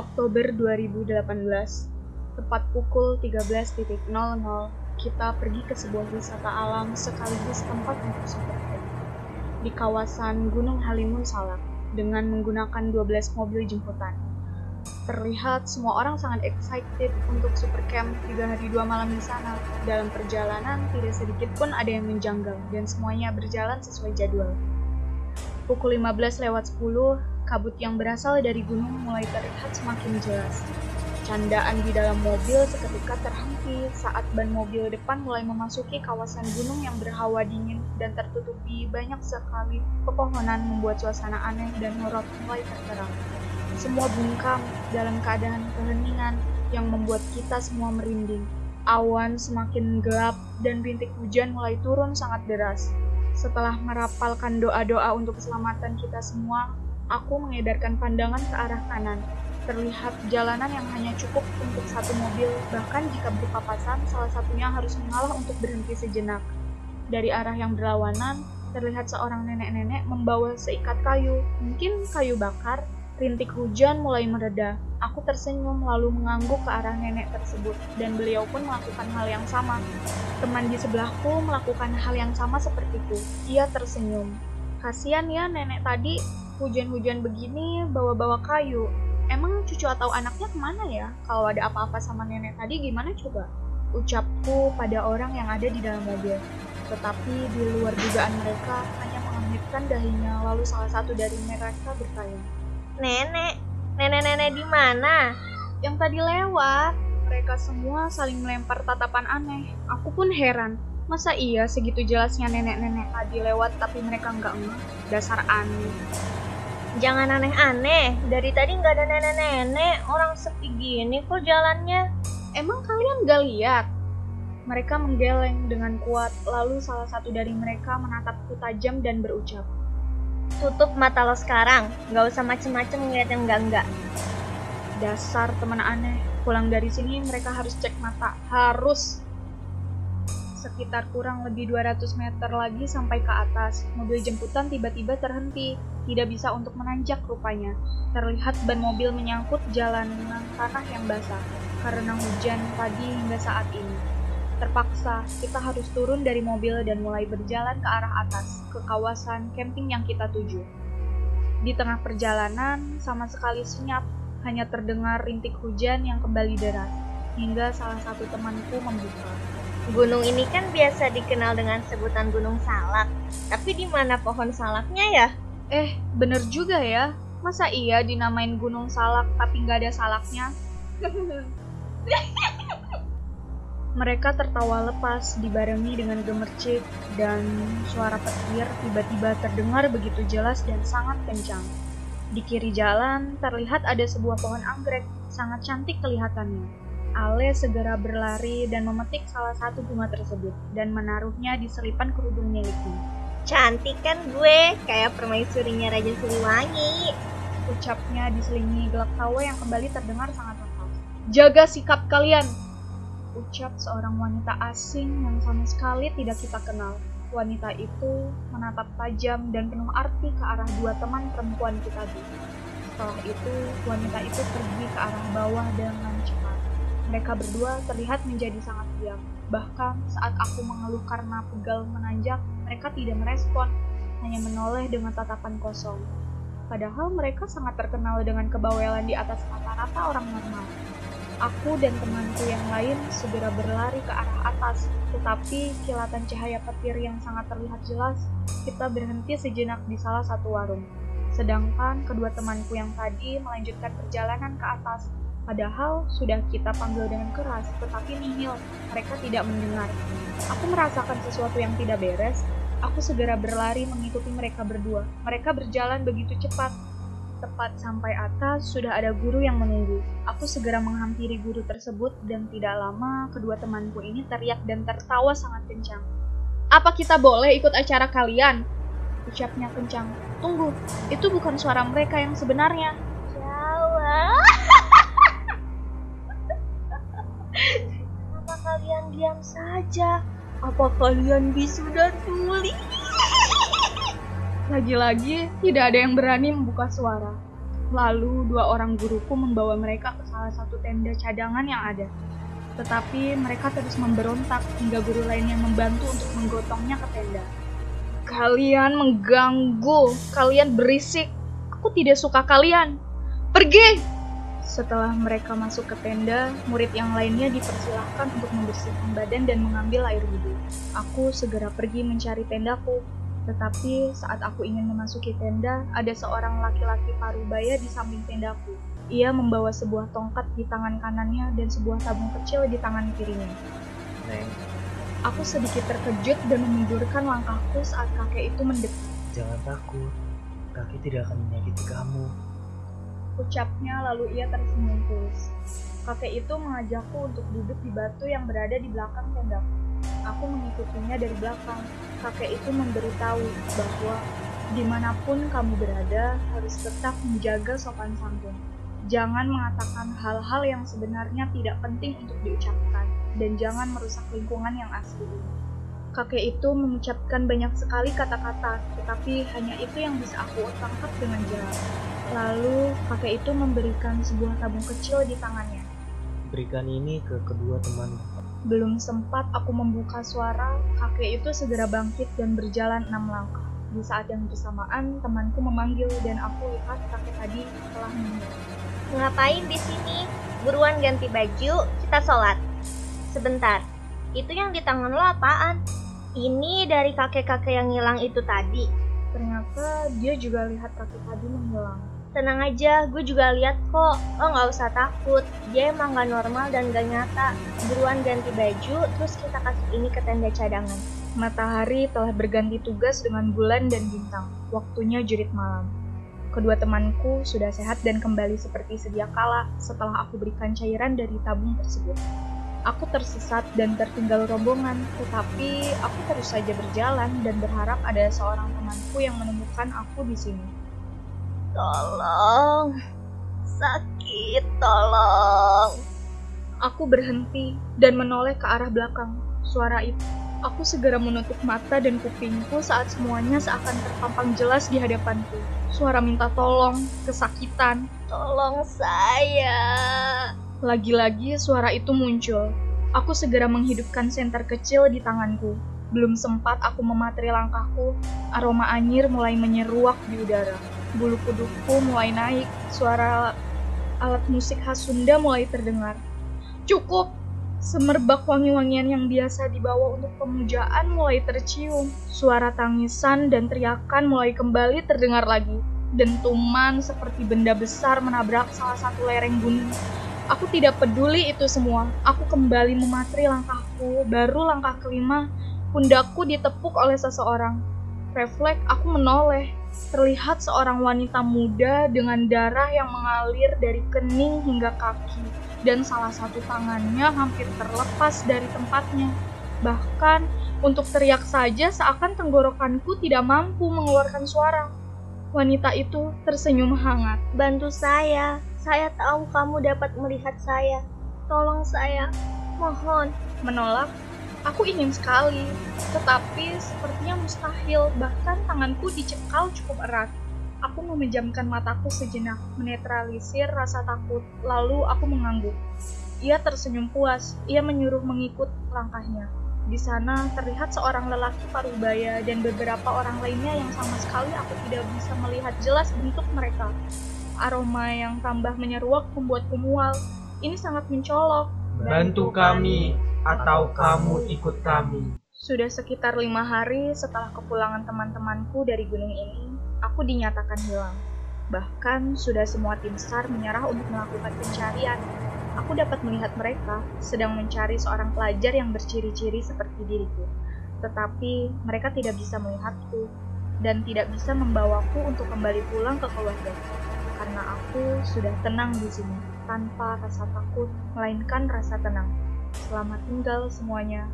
Oktober 2018, tepat pukul 13.00, kita pergi ke sebuah wisata alam sekaligus tempat untuk supercamp di kawasan Gunung Halimun Salak dengan menggunakan 12 mobil jemputan. Terlihat semua orang sangat excited untuk supercamp 3 hari 2 malam di sana. Dalam perjalanan, tidak sedikit pun ada yang menjanggal dan semuanya berjalan sesuai jadwal. Pukul 15 lewat 10, kabut yang berasal dari gunung mulai terlihat semakin jelas. Candaan di dalam mobil seketika terhenti saat ban mobil depan mulai memasuki kawasan gunung yang berhawa dingin dan tertutupi banyak sekali pepohonan membuat suasana aneh dan horor mulai terterang. Semua bungkam dalam keadaan keheningan yang membuat kita semua merinding. Awan semakin gelap dan rintik hujan mulai turun sangat deras. Setelah merapalkan doa-doa untuk keselamatan kita semua, Aku mengedarkan pandangan ke arah kanan. Terlihat jalanan yang hanya cukup untuk satu mobil, bahkan jika berpapasan, salah satunya harus mengalah untuk berhenti sejenak. Dari arah yang berlawanan, terlihat seorang nenek-nenek membawa seikat kayu, mungkin kayu bakar. Rintik hujan mulai mereda. Aku tersenyum lalu mengangguk ke arah nenek tersebut, dan beliau pun melakukan hal yang sama. Teman di sebelahku melakukan hal yang sama sepertiku. Ia tersenyum. Kasian ya nenek tadi, hujan-hujan begini bawa-bawa kayu. Emang cucu atau anaknya ke mana ya? Kalau ada apa-apa sama nenek tadi gimana coba? Ucapku pada orang yang ada di dalam mobil. Tetapi di luar dugaan mereka hanya mengamitkan dahinya lalu salah satu dari mereka bertanya. Nenek, nenek-nenek di mana? Yang tadi lewat. Mereka semua saling melempar tatapan aneh. Aku pun heran. Masa iya segitu jelasnya nenek-nenek tadi lewat tapi mereka nggak ngeh? Dasar aneh. Jangan aneh-aneh, dari tadi nggak ada nenek-nenek, orang sepi gini kok jalannya. Emang kalian gak lihat? Mereka menggeleng dengan kuat, lalu salah satu dari mereka menatapku tajam dan berucap. Tutup mata lo sekarang, nggak usah macem-macem ngeliat yang enggak-enggak. Dasar teman aneh, pulang dari sini mereka harus cek mata, harus. Sekitar kurang lebih 200 meter lagi sampai ke atas, mobil jemputan tiba-tiba terhenti. Tidak bisa untuk menanjak rupanya. Terlihat ban mobil menyangkut jalanan tanah yang basah karena hujan pagi hingga saat ini. Terpaksa, kita harus turun dari mobil dan mulai berjalan ke arah atas, ke kawasan camping yang kita tuju. Di tengah perjalanan, sama sekali senyap, hanya terdengar rintik hujan yang kembali deras, hingga salah satu temanku membuka. Gunung ini kan biasa dikenal dengan sebutan Gunung Salak. Tapi di mana pohon salaknya ya? Eh, bener juga ya. Masa iya dinamain Gunung Salak tapi nggak ada salaknya? Mereka tertawa lepas dibarengi dengan gemercik dan suara petir tiba-tiba terdengar begitu jelas dan sangat kencang. Di kiri jalan terlihat ada sebuah pohon anggrek, sangat cantik kelihatannya. Ale segera berlari dan memetik salah satu bunga tersebut dan menaruhnya di selipan kerudung miliknya. Cantik kan gue, kayak permaisurinya Raja Siliwangi. Ucapnya diselingi gelak tawa yang kembali terdengar sangat lepas. Jaga sikap kalian! Ucap seorang wanita asing yang sama sekali tidak kita kenal. Wanita itu menatap tajam dan penuh arti ke arah dua teman perempuan kita tadi. Setelah itu, wanita itu pergi ke arah bawah dengan cepat. Mereka berdua terlihat menjadi sangat diam. Bahkan saat aku mengeluh karena pegal menanjak, mereka tidak merespon, hanya menoleh dengan tatapan kosong. Padahal mereka sangat terkenal dengan kebawelan di atas rata-rata orang normal. Aku dan temanku yang lain segera berlari ke arah atas, tetapi kilatan cahaya petir yang sangat terlihat jelas, kita berhenti sejenak di salah satu warung. Sedangkan kedua temanku yang tadi melanjutkan perjalanan ke atas Padahal sudah kita panggil dengan keras, tetapi nihil. Mereka tidak mendengar. Aku merasakan sesuatu yang tidak beres. Aku segera berlari mengikuti mereka berdua. Mereka berjalan begitu cepat. Tepat sampai atas, sudah ada guru yang menunggu. Aku segera menghampiri guru tersebut dan tidak lama kedua temanku ini teriak dan tertawa sangat kencang. Apa kita boleh ikut acara kalian? Ucapnya kencang. Tunggu, itu bukan suara mereka yang sebenarnya. Jawa. Diam saja? Apa kalian sudah tuli? Lagi-lagi tidak ada yang berani membuka suara. Lalu dua orang guruku membawa mereka ke salah satu tenda cadangan yang ada. Tetapi mereka terus memberontak hingga guru lainnya membantu untuk menggotongnya ke tenda. Kalian mengganggu, kalian berisik. Aku tidak suka kalian. Pergi! Setelah mereka masuk ke tenda, murid yang lainnya dipersilahkan untuk membersihkan badan dan mengambil air wudhu. Aku segera pergi mencari tendaku, tetapi saat aku ingin memasuki tenda, ada seorang laki-laki parubaya di samping tendaku. Ia membawa sebuah tongkat di tangan kanannya dan sebuah tabung kecil di tangan kirinya. Neng, Aku sedikit terkejut dan memundurkan langkahku saat kakek itu mendekat. jangan takut. Kaki tidak akan menyakiti kamu. Ucapnya lalu ia tersenyum tulus. Kakek itu mengajakku untuk duduk di batu yang berada di belakang tendaku. Aku mengikutinya dari belakang. Kakek itu memberitahu bahwa di mana pun kamu berada harus tetap menjaga sopan santun. Jangan mengatakan hal-hal yang sebenarnya tidak penting untuk diucapkan dan jangan merusak lingkungan yang asli. Kakek itu mengucapkan banyak sekali kata-kata, tetapi hanya itu yang bisa aku tangkap dengan jelas. Lalu kakek itu memberikan sebuah tabung kecil di tangannya. Berikan ini ke kedua temanmu. Belum sempat aku membuka suara, kakek itu segera bangkit dan berjalan enam langkah. Di saat yang bersamaan, temanku memanggil dan aku lihat kakek tadi telah meninggal. Ngapain di sini? Buruan ganti baju, kita sholat. Sebentar, itu yang di tangan lo apaan? Ini dari kakek-kakek yang hilang itu tadi. Ternyata dia juga lihat kakek tadi menghilang. Tenang aja, gue juga lihat kok. Lo nggak usah takut. Dia emang gak normal dan gak nyata. Buruan ganti baju, terus kita kasih ini ke tenda cadangan. Matahari telah berganti tugas dengan bulan dan bintang. Waktunya jurit malam. Kedua temanku sudah sehat dan kembali seperti sedia kala setelah aku berikan cairan dari tabung tersebut. Aku tersesat dan tertinggal rombongan, tetapi aku terus saja berjalan dan berharap ada seorang temanku yang menemukan aku di sini. Tolong. Sakit, tolong. Aku berhenti dan menoleh ke arah belakang. Suara itu. Aku segera menutup mata dan kupingku saat semuanya seakan terpampang jelas di hadapanku. Suara minta tolong, kesakitan. Tolong saya. Lagi-lagi suara itu muncul. Aku segera menghidupkan senter kecil di tanganku. Belum sempat aku mematri langkahku, aroma anyir mulai menyeruak di udara. Bulu kudukku mulai naik, suara alat musik khas Sunda mulai terdengar. Cukup! Semerbak wangi-wangian yang biasa dibawa untuk pemujaan mulai tercium. Suara tangisan dan teriakan mulai kembali terdengar lagi. Dentuman seperti benda besar menabrak salah satu lereng gunung. Aku tidak peduli itu semua. Aku kembali mematri langkahku. Baru langkah kelima, pundakku ditepuk oleh seseorang. Refleks aku menoleh. Terlihat seorang wanita muda dengan darah yang mengalir dari kening hingga kaki dan salah satu tangannya hampir terlepas dari tempatnya. Bahkan untuk teriak saja seakan tenggorokanku tidak mampu mengeluarkan suara. Wanita itu tersenyum hangat. Bantu saya. Saya tahu kamu dapat melihat saya. Tolong saya. Mohon. Menolak, aku ingin sekali, tetapi sepertinya mustahil. Bahkan tanganku dicekal cukup erat. Aku memejamkan mataku sejenak, menetralisir rasa takut, lalu aku mengangguk. Ia tersenyum puas, ia menyuruh mengikut langkahnya. Di sana terlihat seorang lelaki parubaya dan beberapa orang lainnya yang sama sekali aku tidak bisa melihat jelas bentuk mereka. Aroma yang tambah menyeruak membuatku mual. Ini sangat mencolok. Bantu kami, atau kamu ikut kami. Sudah sekitar lima hari setelah kepulangan teman-temanku dari gunung ini, aku dinyatakan hilang. Bahkan sudah semua tim SAR menyerah untuk melakukan pencarian. Aku dapat melihat mereka sedang mencari seorang pelajar yang berciri-ciri seperti diriku. Tetapi mereka tidak bisa melihatku dan tidak bisa membawaku untuk kembali pulang ke keluarga. Karena aku sudah tenang di sini, tanpa rasa takut, melainkan rasa tenang. Selamat tinggal semuanya.